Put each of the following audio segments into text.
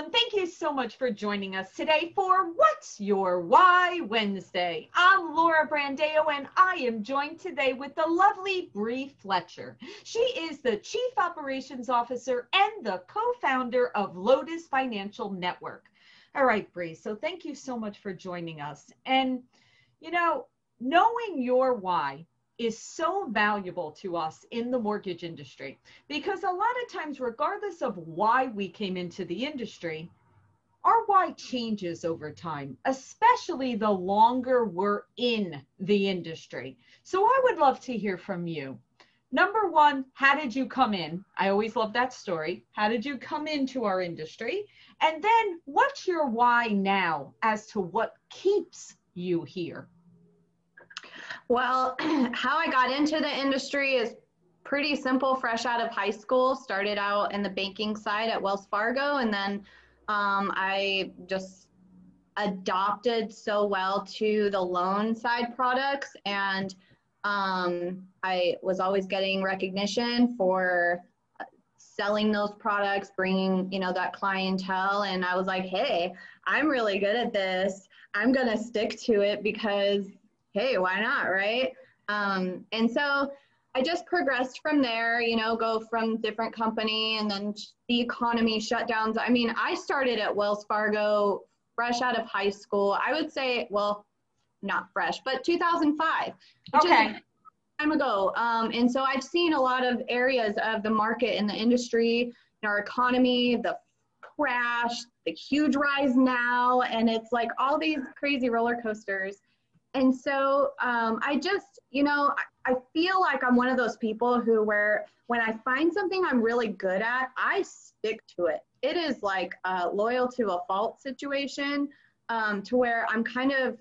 everyone. Thank you so much for joining us today for What's Your Why Wednesday. I'm Laura Brandeo, and I am joined today with the lovely Bree Fletcher. She is the Chief Operations Officer and the co-founder of Lotus Financial Network. All right, Bree. So thank you so much for joining us. And you know, knowing your why is so valuable to us in the mortgage industry because a lot of times, regardless of why we came into the industry, our why changes over time, especially the longer we're in the industry. So I would love to hear from you. Number one, how did you come in? I always love that story. How did you come into our industry? And then what's your why now as to what keeps you here? Well, how I got into the industry is pretty simple. Fresh out of high school, started out in the banking side at Wells Fargo, and then um, I just adopted so well to the loan side products, and um, I was always getting recognition for selling those products, bringing you know that clientele, and I was like, hey, I'm really good at this. I'm gonna stick to it because hey, why not, right? Um, and so I just progressed from there, you know, go from different company and then the economy shutdowns. I mean, I started at Wells Fargo fresh out of high school. I would say, well, not fresh, but 2005. Okay. Time ago. Um, and so I've seen a lot of areas of the market and the industry, in our economy, the crash, the huge rise now, and it's like all these crazy roller coasters and so um, I just, you know, I, I feel like I'm one of those people who, where when I find something I'm really good at, I stick to it. It is like a loyal to a fault situation um, to where I'm kind of,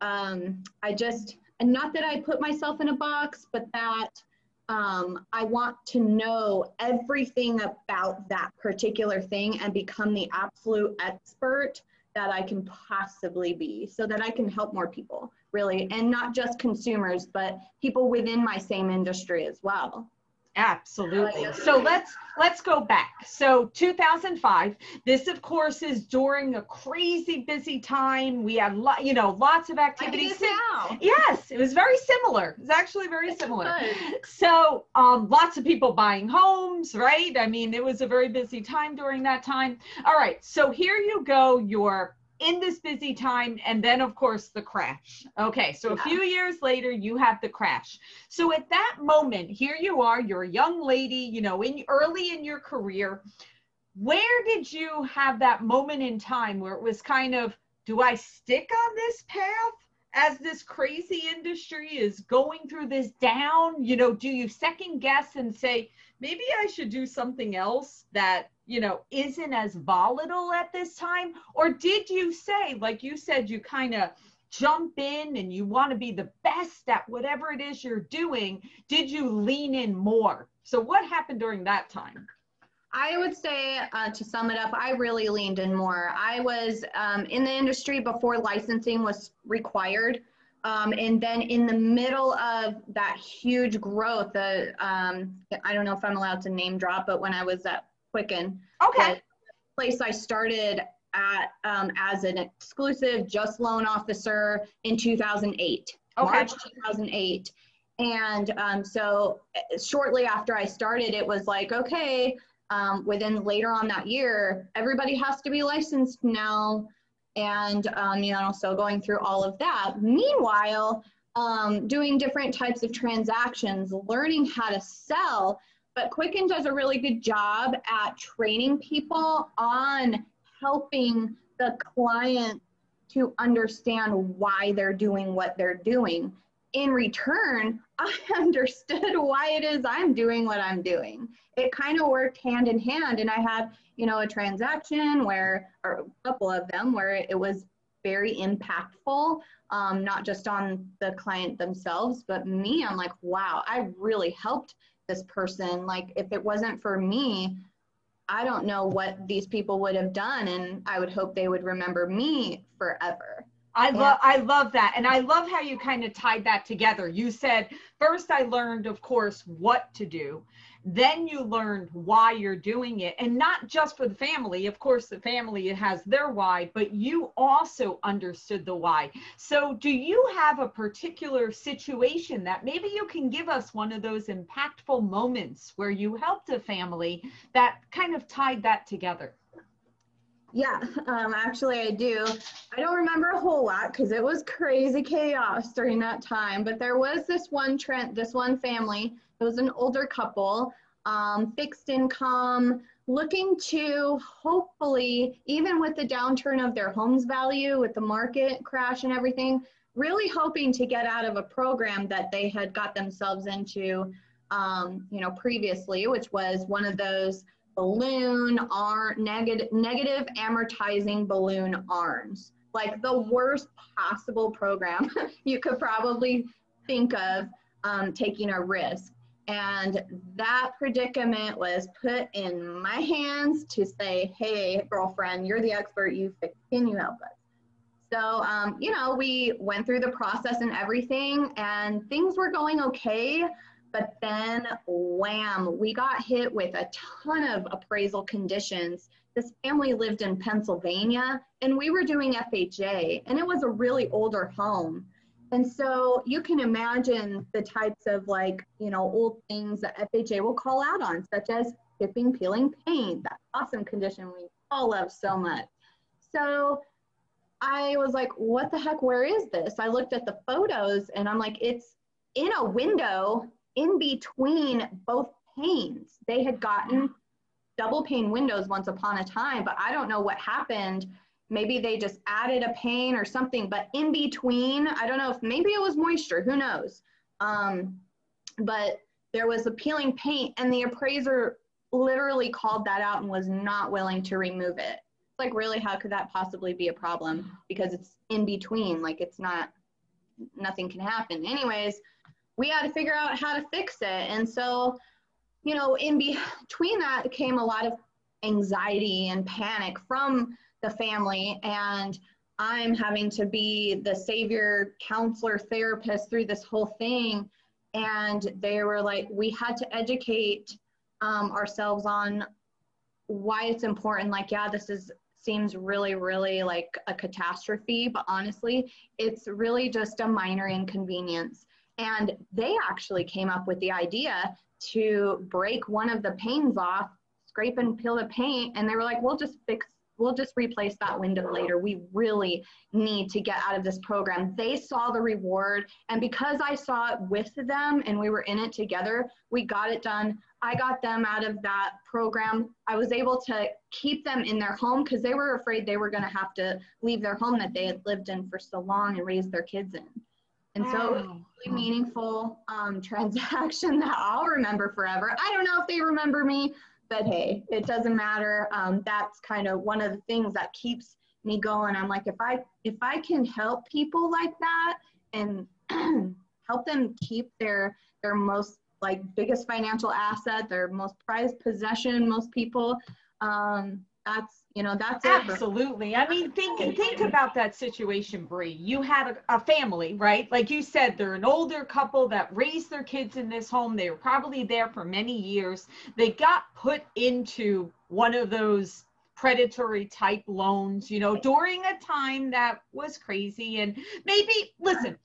um, I just, and not that I put myself in a box, but that um, I want to know everything about that particular thing and become the absolute expert that I can possibly be so that I can help more people really and not just consumers but people within my same industry as well. Absolutely. So let's let's go back. So 2005 this of course is during a crazy busy time. We had lo- you know lots of activities. now. yes it was very similar. It's actually very similar. so um, lots of people buying homes right? I mean it was a very busy time during that time. All right so here you go your in this busy time and then of course the crash. Okay so a few years later you have the crash. So at that moment here you are you're a young lady you know in early in your career. Where did you have that moment in time where it was kind of do i stick on this path as this crazy industry is going through this down? You know do you second guess and say maybe i should do something else that you know, isn't as volatile at this time? Or did you say, like you said, you kind of jump in and you want to be the best at whatever it is you're doing? Did you lean in more? So, what happened during that time? I would say, uh, to sum it up, I really leaned in more. I was um, in the industry before licensing was required. Um, and then in the middle of that huge growth, the um, I don't know if I'm allowed to name drop, but when I was at Quicken. Okay. Place I started at um, as an exclusive just loan officer in 2008, okay. March 2008. And um, so uh, shortly after I started, it was like, okay, um, within later on that year, everybody has to be licensed now. And, um, you know, so going through all of that. Meanwhile, um, doing different types of transactions, learning how to sell, but Quicken does a really good job at training people on helping the client to understand why they're doing what they're doing. In return, I understood why it is I'm doing what I'm doing. It kind of worked hand in hand. And I had, you know, a transaction where, or a couple of them, where it was very impactful, um, not just on the client themselves, but me. I'm like, wow, I really helped this person. Like, if it wasn't for me, I don't know what these people would have done. And I would hope they would remember me forever. I love I love that. And I love how you kind of tied that together. You said, first I learned, of course, what to do. Then you learned why you're doing it. And not just for the family. Of course, the family it has their why, but you also understood the why. So do you have a particular situation that maybe you can give us one of those impactful moments where you helped a family that kind of tied that together? Yeah, um, actually, I do. I don't remember a whole lot because it was crazy chaos during that time. But there was this one trend, this one family. It was an older couple, um, fixed income, looking to hopefully, even with the downturn of their home's value, with the market crash and everything, really hoping to get out of a program that they had got themselves into, um, you know, previously, which was one of those balloon are negative negative amortizing balloon arms. Like the worst possible program you could probably think of um, taking a risk. And that predicament was put in my hands to say hey girlfriend you're the expert. You can you help us? So um, you know we went through the process and everything and things were going okay but then, wham, we got hit with a ton of appraisal conditions. This family lived in Pennsylvania and we were doing FHA, and it was a really older home. And so you can imagine the types of like, you know, old things that FHA will call out on, such as chipping, peeling paint, that awesome condition we all love so much. So I was like, what the heck, where is this? I looked at the photos and I'm like, it's in a window in between both panes. They had gotten double pane windows once upon a time, but I don't know what happened. Maybe they just added a pane or something, but in between, I don't know if maybe it was moisture, who knows? Um, but there was a peeling paint, and the appraiser literally called that out and was not willing to remove it. Like, really, how could that possibly be a problem? Because it's in between, like, it's not, nothing can happen. Anyways, we had to figure out how to fix it. And so, you know, in between that came a lot of anxiety and panic from the family. And I'm having to be the savior, counselor, therapist through this whole thing. And they were like, we had to educate um, ourselves on why it's important. Like, yeah, this is seems really, really like a catastrophe, but honestly, it's really just a minor inconvenience. And they actually came up with the idea to break one of the panes off, scrape and peel the paint, and they were like, we'll just fix we'll just replace that window later. We really need to get out of this program. They saw the reward. And because I saw it with them and we were in it together, we got it done. I got them out of that program. I was able to keep them in their home because they were afraid they were going to have to leave their home that they had lived in for so long and raise their kids in. And so it was a really meaningful um, transaction that I'll remember forever. I don't know if they remember me, but hey, it doesn't matter. Um, that's kind of one of the things that keeps me going. I'm like, if I if I can help people like that and help them keep their their most like biggest financial asset, their most prized possession, most people, um, that's you know that's absolutely. I mean think think about that situation Bree. you had a, a, family right? Like you said they're an older couple that raised their kids in this home. They were probably there for many years. They got put into one of those predatory type loans you know during a time that was crazy. And maybe listen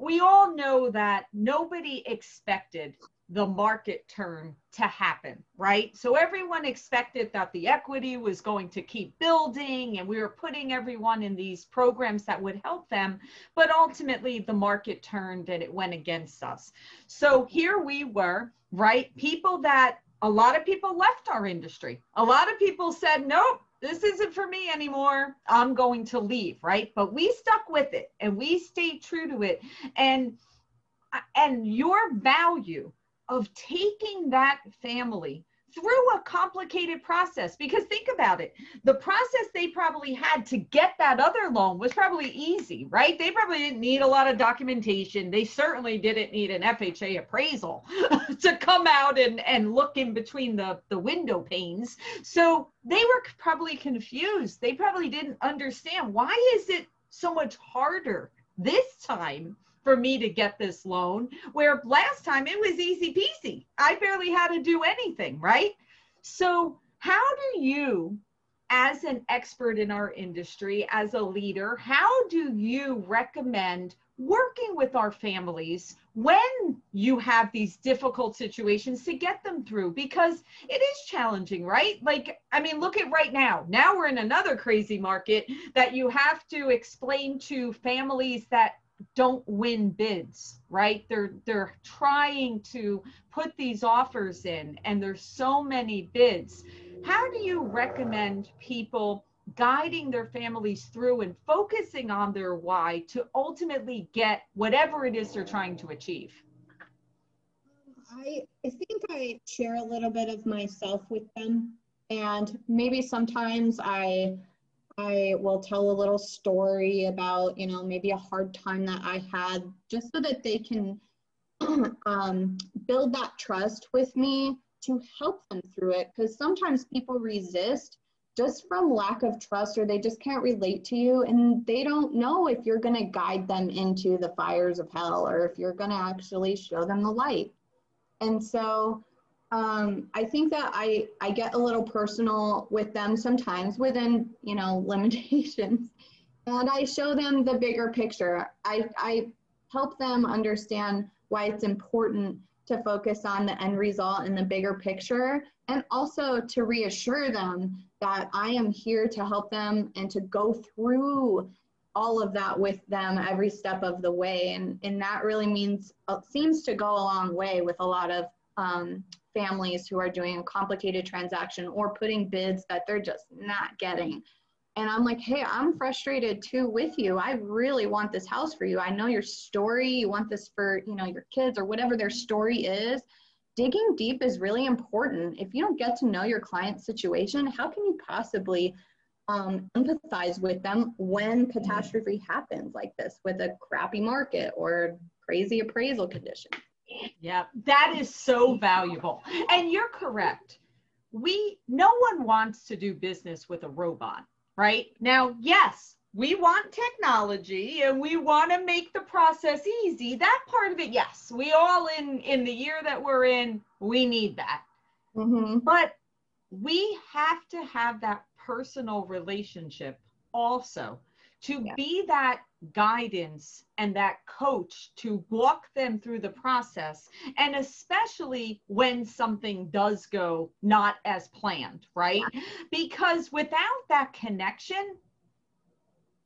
we all know that nobody expected the market turn to happen, right? So everyone expected that the equity was going to keep building and we were putting everyone in these programs that would help them. But ultimately, the market turned and it went against us. So here we were, right? People that a lot of people left our industry. A lot of people said, nope, this isn't for me anymore. I'm going to leave, right? But we stuck with it and we stayed true to it. And and your value of taking that family through a complicated process. Because think about it the process they probably had to get that other loan was probably easy right? They probably didn't need a lot of documentation. They certainly didn't need an fha appraisal to come out and and look in between the the window panes. So they were probably confused. They probably didn't understand why is it so much harder this time for me to get this loan, where last time it was easy peasy. I barely had to do anything, right? So, how do you, as an expert in our industry, as a leader, how do you recommend working with our families when you have these difficult situations to get them through because it is challenging, right? Like, I mean, look at right now. Now we're in another crazy market that you have to explain to families that don't win bids right? They're they're trying to put these offers in and there's so many bids. How do you recommend people guiding their families through and focusing on their why to ultimately get whatever it is they're trying to achieve? I, I think I share a little bit of myself with them and maybe sometimes I I will tell a little story about, you know, maybe a hard time that I had just so that they can um, build that trust with me to help them through it. Because sometimes people resist just from lack of trust or they just can't relate to you and they don't know if you're going to guide them into the fires of hell or if you're going to actually show them the light. And so um, I think that I, I get a little personal with them sometimes within, you know, limitations. And I show them the bigger picture. I, I help them understand why it's important to focus on the end result and the bigger picture, and also to reassure them that I am here to help them and to go through all of that with them every step of the way. And, and that really means, uh, seems to go a long way with a lot of um, families who are doing a complicated transaction or putting bids that they're just not getting. And I'm like, hey, I'm frustrated too with you. I really want this house for you. I know your story. You want this for, you know, your kids or whatever their story is. Digging deep is really important. If you don't get to know your client's situation, how can you possibly um, empathize with them when catastrophe happens like this with a crappy market or crazy appraisal conditions? Yeah, that is so valuable. And you're correct. We no one wants to do business with a robot, right? Now, yes, we want technology and we want to make the process easy. That part of it, yes, we all in in the year that we're in, we need that. Mm-hmm. But we have to have that personal relationship also to yeah. be that guidance and that coach to walk them through the process and especially when something does go not as planned right because without that connection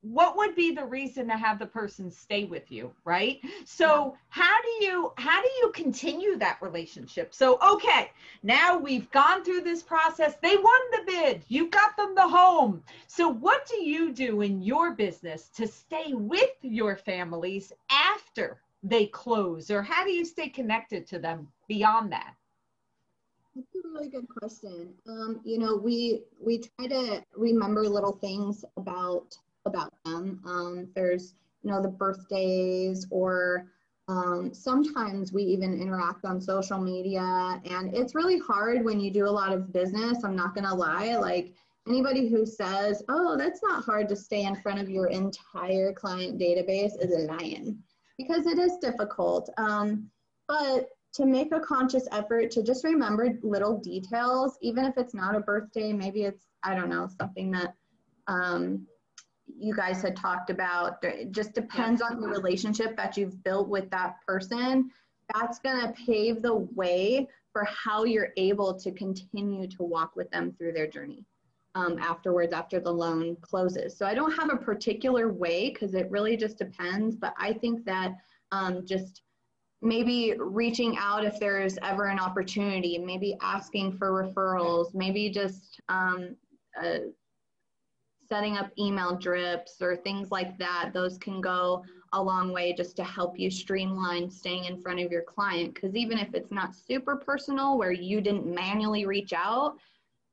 what would be the reason to have the person stay with you right? So how do you how do you continue that relationship? So okay now we've gone through this process. They won the bid. You got them the home. So what do you do in your business to stay with your families after they close? Or how do you stay connected to them beyond that? That's a really good question. Um, you know, we we try to remember little things about about them. Um, there's, you know, the birthdays or um, sometimes we even interact on social media and it's really hard when you do a lot of business. I'm not going to lie. Like anybody who says, oh, that's not hard to stay in front of your entire client database is a lion because it is difficult. Um, but to make a conscious effort to just remember little details, even if it's not a birthday, maybe it's, I don't know, something that um, you guys had talked about. It just depends on the relationship that you've built with that person. That's going to pave the way for how you're able to continue to walk with them through their journey um, afterwards, after the loan closes. So I don't have a particular way because it really just depends. But I think that um, just maybe reaching out if there is ever an opportunity, maybe asking for referrals, maybe just um, uh, setting up email drips or things like that, those can go a long way just to help you streamline staying in front of your client. Because even if it's not super personal, where you didn't manually reach out,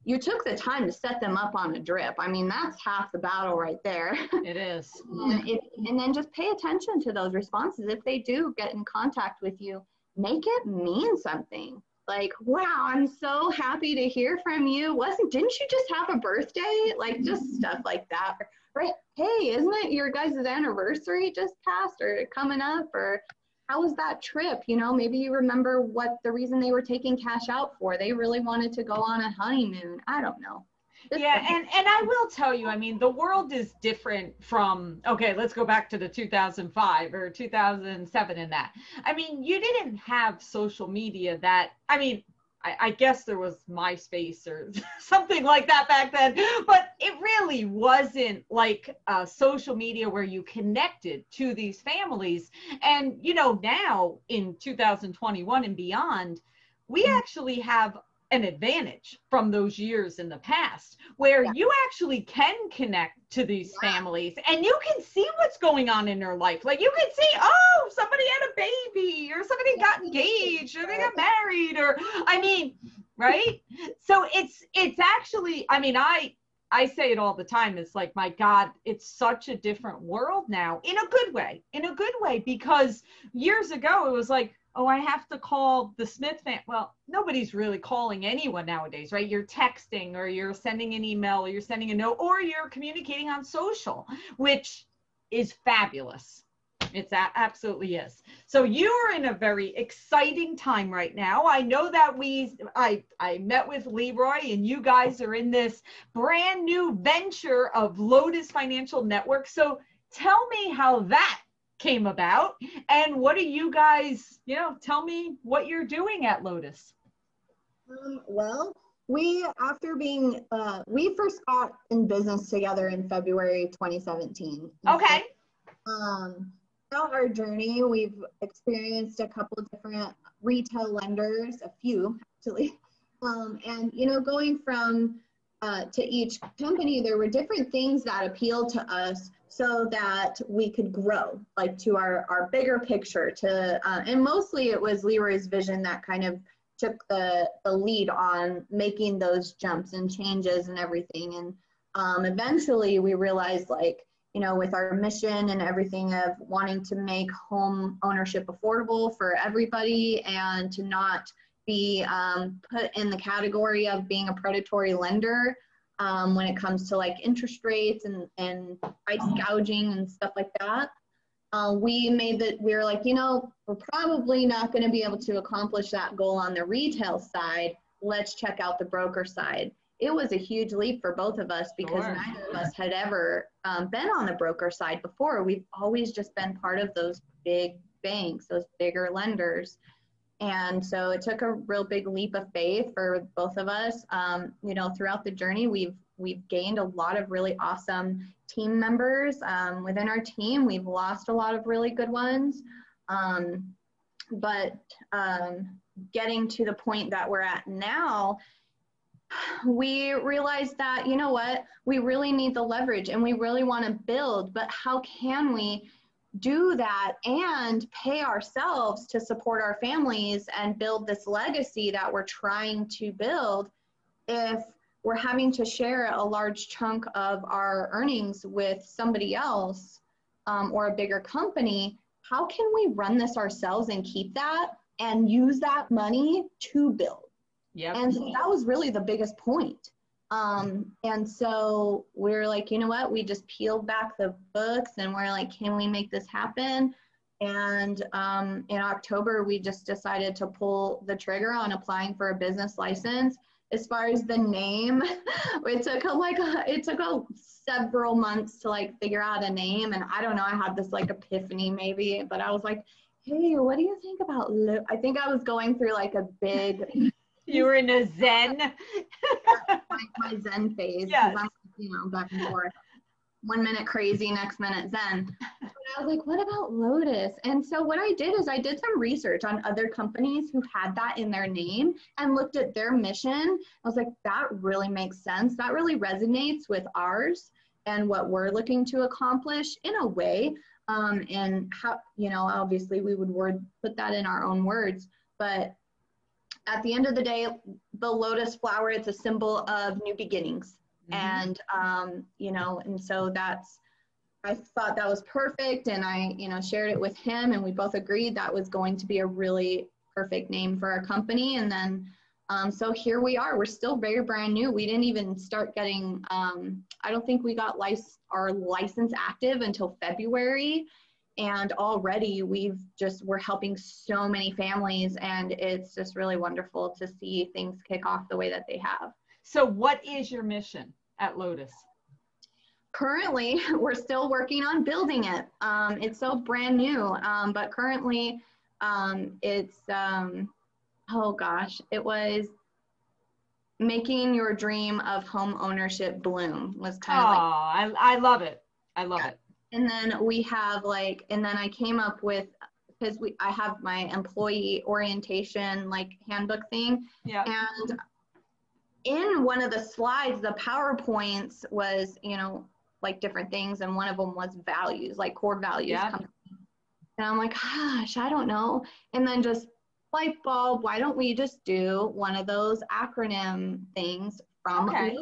you took the time to set them up on a drip. I mean, that's half the battle right there. It is. and, and then just pay attention to those responses. If they do get in contact with you, make it mean something like wow i'm so happy to hear from you wasn't didn't you just have a birthday like just stuff like that right? Hey, isn't it your guys' anniversary just passed or coming up? Or how was that trip? You know, maybe you remember what the reason they were taking cash out for. They really wanted to go on a honeymoon. I don't know yeah and and i will tell you i mean the world is different from okay let's go back to the 2005 or 2007 and that i mean you didn't have social media that i mean I, I guess there was MySpace or something like that back then, but it really wasn't like uh, social media where you connected to these families. And, you know, now in 2021 and beyond, we mm-hmm. actually have an advantage from those years in the past where yeah. you actually can connect to these yeah. families and you can see what's going on in their life. Like you can see, oh, somebody had a baby or somebody got engaged or they got married or I mean, right? so it's it's actually I mean, I I say it all the time. It's like, my God, it's such a different world now in a good way, in a good way, because years ago it was like, oh, I have to call the Smith fan. Well, nobody's really calling anyone nowadays, right? You're texting or you're sending an email or you're sending a note or you're communicating on social, which is fabulous. It's a- absolutely is. So you're in a very exciting time right now. I know that we I I met with Leroy and you guys are in this brand new venture of Lotus Financial Network. So tell me how that came about. And what do you guys you know tell me what you're doing at lotus? Um, well we after being uh, we first got in business together in february 2017 okay. So, um throughout our journey we've experienced a couple different retail lenders a few actually. Um, and you know going from uh, to each company there were different things that appealed to us so that we could grow like to our, our bigger picture to uh, and mostly it was leroy's vision that kind of took the, the lead on making those jumps and changes and everything. And um, eventually we realized like you know with our mission and everything of wanting to make home ownership affordable for everybody and to not be um, put in the category of being a predatory lender um, when it comes to like interest rates and, and price gouging and stuff like that. Uh, we made that we were like, you know, we're probably not going to be able to accomplish that goal on the retail side. Let's check out the broker side. It was a huge leap for both of us because sure. neither of us had ever um, been on the broker side before. We've always just been part of those big banks, those bigger lenders. And so it took a real big leap of faith for both of us. Um, you know, throughout the journey, we've we've gained a lot of really awesome team members um, within our team. We've lost a lot of really good ones, um, but um, getting to the point that we're at now, we realized that you know what, we really need the leverage and we really want to build. But how can we? Do that and pay ourselves to support our families and build this legacy that we're trying to build if we're having to share a large chunk of our earnings with somebody else um, or a bigger company how can we run this ourselves and keep that and use that money to build? Yeah and so that was really the biggest point um, and so we're like, you know what? We just peeled back the books and we're like, can we make this happen? And um, in October, we just decided to pull the trigger on applying for a business license. As far as the name, it took a, like a, it took a, several months to like figure out a name. And I don't know, I had this like epiphany maybe, but I was like, hey, what do you think about? Li-? I think I was going through like a big you were in a zen. my, my, zen phase. Yes. I'm, you know, back and forth. One minute crazy, next minute zen. But I was like, what about Lotus? And so what I did is I did some research on other companies who had that in their name and looked at their mission. I was like, that really makes sense. That really resonates with ours and what we're looking to accomplish in a way. Um, and how, you know, obviously we would word put that in our own words, but at the end of the day, the lotus flower, it's a symbol of new beginnings. Mm-hmm. And, um, you know, and so that's, I thought that was perfect. And I, you know, shared it with him and we both agreed that was going to be a really perfect name for our company. And then Um, so here we are. We're still very brand new. We didn't even start getting. Um, I don't think we got lic- our license active until February, and already we've just we're helping so many families, and it's just really wonderful to see things kick off the way that they have. So, what is your mission at Lotus? Currently, we're still working on building it. Um, it's so brand new, um, but currently, um, it's um, oh gosh, it was making your dream of home ownership bloom was kind of like I, I love it. I love yeah. it. And then we have like, and then I came up with because we I have my employee orientation like handbook thing. Yeah. And in one of the slides, the PowerPoints was, you know, like different things, and one of them was values, like core values. Yeah. And I'm like, gosh, I don't know. And then just light bulb, why don't we just do one of those acronym things from okay.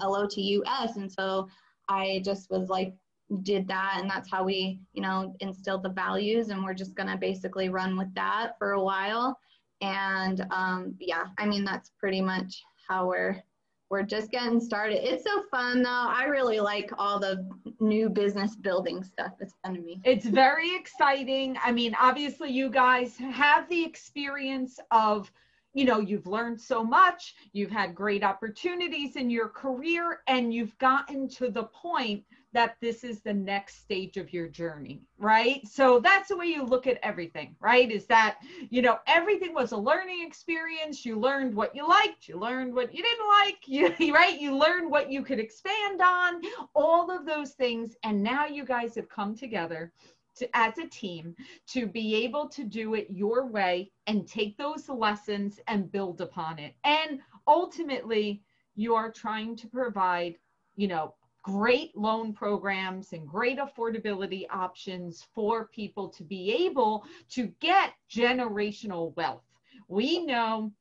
L-O-T-U-S? And so I just was like, did that and that's how we, you know, instilled the values and we're just gonna basically run with that for a while. And um, yeah, I mean, that's pretty much how we're we're just getting started. It's so fun though. I really like all the new business building stuff. It's fun to me. It's very exciting. I mean, obviously you guys have the experience of, you know, you've learned so much, you've had great opportunities in your career and you've gotten to the point that this is the next stage of your journey, right? So that's the way you look at everything, right? Is that, you know, everything was a learning experience. You learned what you liked, you learned what you didn't like, you, right? You learned what you could expand on, all of those things. And now you guys have come together to, as a team to be able to do it your way and take those lessons and build upon it. And ultimately, you are trying to provide, you know, great loan programs and great affordability options for people to be able to get generational wealth. We know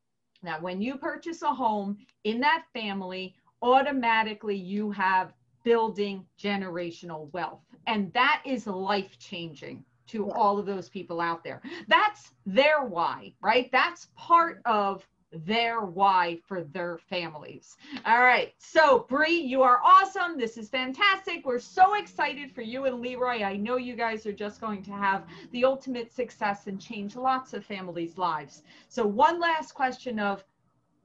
that when you purchase a home in that family, automatically you have building generational wealth. And that is life changing to yeah. all of those people out there. That's their why, right? That's part of their why for their families. All right. So, Bree, you are awesome. This is fantastic. We're so excited for you and Leroy. I know you guys are just going to have the ultimate success and change lots of families' lives. So, one last question of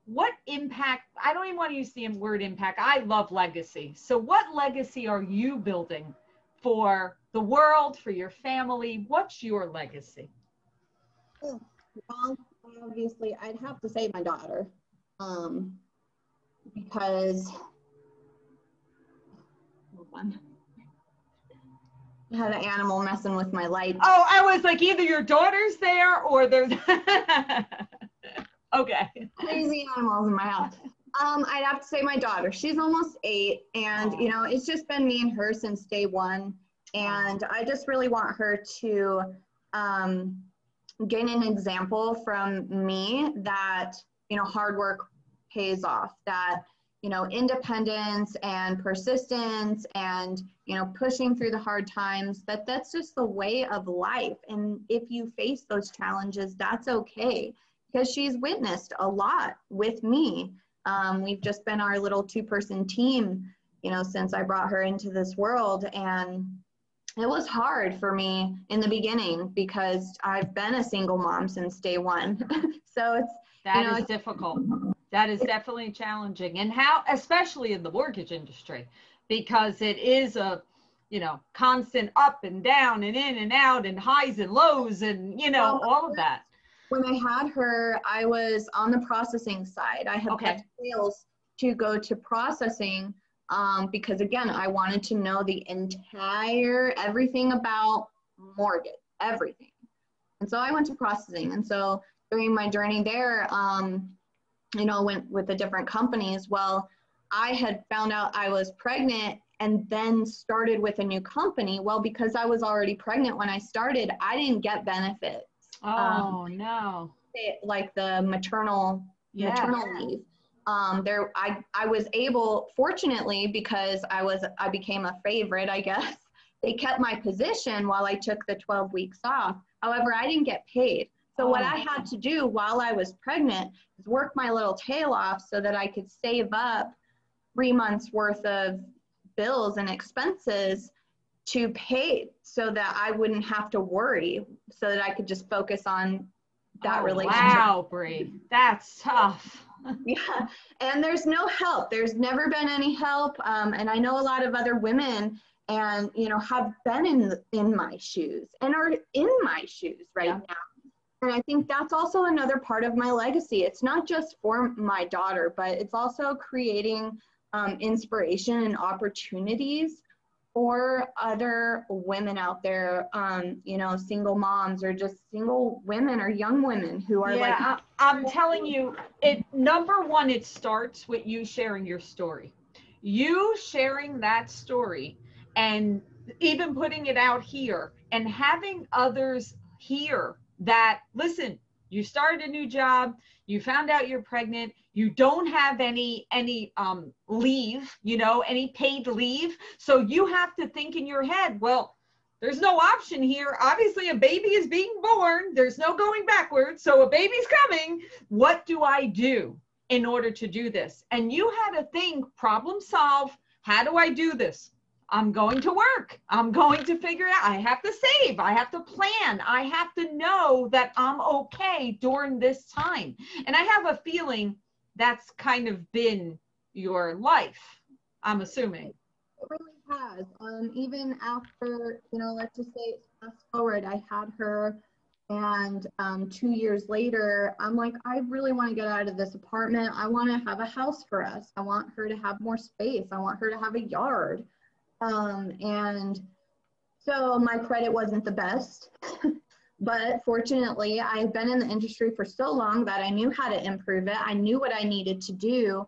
what impact, I don't even want to use the word impact. I love legacy. So, what legacy are you building for the world, for your family? What's your legacy? Oh, well, obviously I'd have to say my daughter, um, because hold on. I had an animal messing with my light. Oh, I was like, either your daughter's there or there's. okay. Crazy animals in my house. Um, I'd have to say my daughter. She's almost eight, and you know, it's just been me and her since day one. And I just really want her to um, gain an example from me that you know hard work pays off that you know independence and persistence and you know pushing through the hard times that that's just the way of life. And if you face those challenges that's okay because she's witnessed a lot with me. Um, we've just been our little two person team you know since i brought her into this world. And it was hard for me in the beginning because I've been a single mom since day one. so it's that you know, is difficult. That is definitely challenging. And how especially in the mortgage industry because it is a you know constant up and down and in and out and highs and lows and you know well, all of that. When I had her, I was on the processing side. I had okay. sales to go to processing um, because again, I wanted to know the entire everything about mortgage, everything. And so I went to processing. And so during my journey there, um, you know, went with the different companies. Well, I had found out I was pregnant and then started with a new company. Well, because I was already pregnant when I started, I didn't get benefits. Oh um, no! Like the maternal yes. maternal leave um, there I, I was able fortunately because I was I became a favorite I guess they kept my position while I took the 12 weeks off however I didn't get paid So, oh. what I had to do while I was pregnant is work my little tail off so that I could save up three months worth of bills and expenses to pay so that I wouldn't have to worry, so that I could just focus on that oh, relationship. Wow, Bree, that's tough. yeah, and there's no help. There's never been any help, um, and I know a lot of other women, and you know, have been in in my shoes and are in my shoes right yeah. now. And I think that's also another part of my legacy. It's not just for my daughter, but it's also creating um, inspiration and opportunities for other women out there, um, you know, single moms or just single women or young women who are yeah, like. I'm telling you, it number one, it starts with you sharing your story. You sharing that story and even putting it out here and having others hear that, listen, you started a new job, you found out you're pregnant, you don't have any any um, leave you know any paid leave so you have to think in your head well there's no option here obviously a baby is being born there's no going backwards so a baby's coming what do i do in order to do this and you had to think problem solve how do i do this I'm going to work. I'm going to figure out. I have to save. I have to plan. I have to know that I'm okay during this time. And I have a feeling that's kind of been your life, I'm assuming. It really has. Um, even after, you know, let's just say fast forward, I had her and um, two years later, I'm like, I really want to get out of this apartment. I want to have a house for us. I want her to have more space. I want her to have a yard. Um, and so my credit wasn't the best. But fortunately, I've been in the industry for so long that I knew how to improve it. I knew what I needed to do.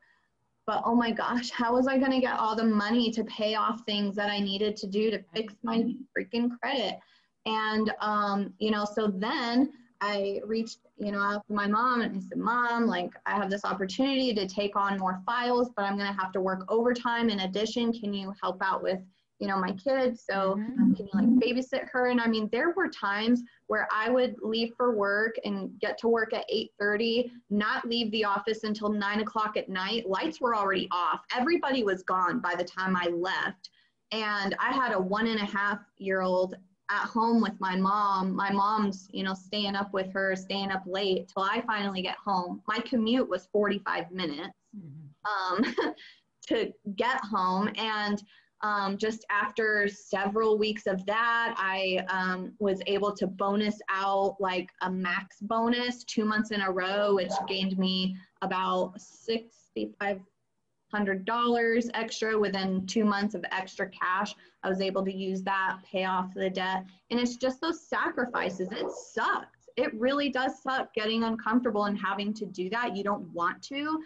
But oh my gosh, how was I going to get all the money to pay off things that I needed to do to fix my freaking credit? And, um, you know, so then I reached, you know, out to my mom and I said, Mom, like, I have this opportunity to take on more files, but I'm going to have to work overtime in addition. Can you help out with you know my kids so mm-hmm. can you like babysit her. And i mean there were times where i would leave for work and get to work at 8.30 not leave the office until 9 o'clock at night. Lights were already off. Everybody was gone by the time i left. And i had a one and a half year old at home with my mom. My mom's you know staying up with her staying up late till i finally get home. My commute was 45 minutes mm-hmm. um, to get home. And um, just after several weeks of that, I um, was able to bonus out like a max bonus two months in a row, which gained me about $6,500 extra within two months of extra cash. I was able to use that, pay off the debt. And it's just those sacrifices. It sucks. It really does suck getting uncomfortable and having to do that. You don't want to,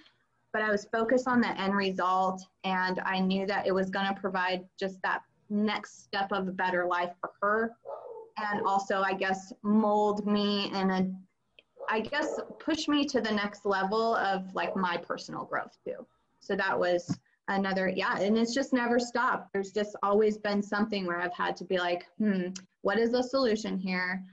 but I was focused on the end result and I knew that it was going to provide just that next step of a better life for her and also I guess mold me and a I guess push me to the next level of like my personal growth too. So that was another yeah and it's just never stopped. There's just always been something where I've had to be like, "Hmm, what is the solution here?"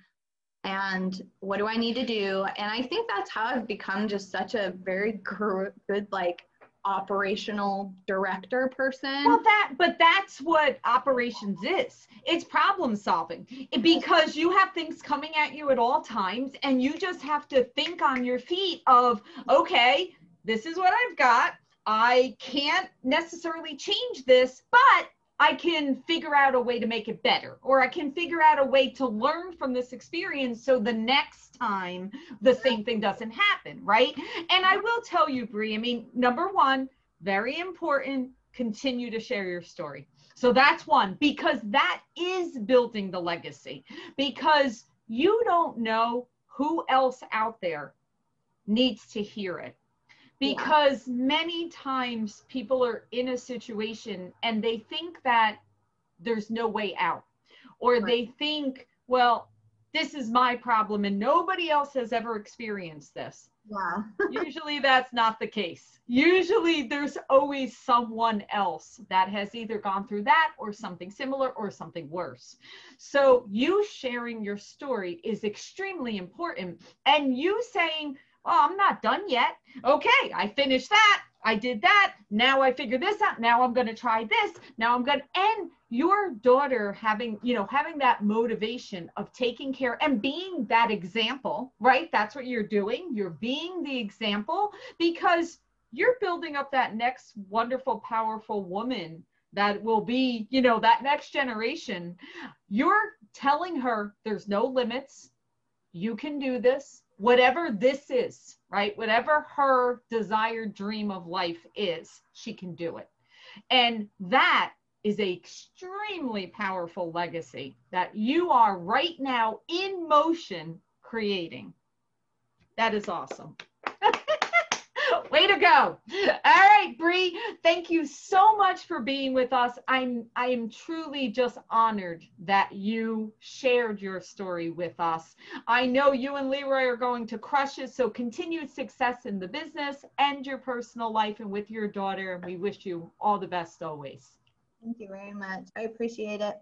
And what do I need to do? And I think that's how I've become just such a very good, like, operational director person. Well, that, but that's what operations is. It's problem solving because you have things coming at you at all times, and you just have to think on your feet of, okay, this is what I've got. I can't necessarily change this, but I can figure out a way to make it better, or I can figure out a way to learn from this experience so the next time the same thing doesn't happen, right? And I will tell you, Bree, I mean, number one, very important, continue to share your story. So that's one, because that is building the legacy, because you don't know who else out there needs to hear it because yeah. many times people are in a situation and they think that there's no way out or right. they think well this is my problem and nobody else has ever experienced this. Yeah. Usually that's not the case. Usually there's always someone else that has either gone through that or something similar or something worse. So you sharing your story is extremely important. And you saying, oh, I'm not done yet. Okay, I finished that. I did that. Now I figure this out. Now I'm going to try this. Now I'm going to, and your daughter having, you know, having that motivation of taking care and being that example, right? That's what you're doing. You're being the example because you're building up that next wonderful, powerful woman that will be, you know, that next generation. You're telling her there's no limits. You can do this whatever this is, right? Whatever her desired dream of life is, she can do it. And that is a extremely powerful legacy that you are right now in motion creating. That is awesome. Way to go. All right, Bree, thank you so much for being with us. I'm I am truly just honored that you shared your story with us. I know you and Leroy are going to crush it, so continued success in the business and your personal life and with your daughter. We wish you all the best always. Thank you very much. I appreciate it.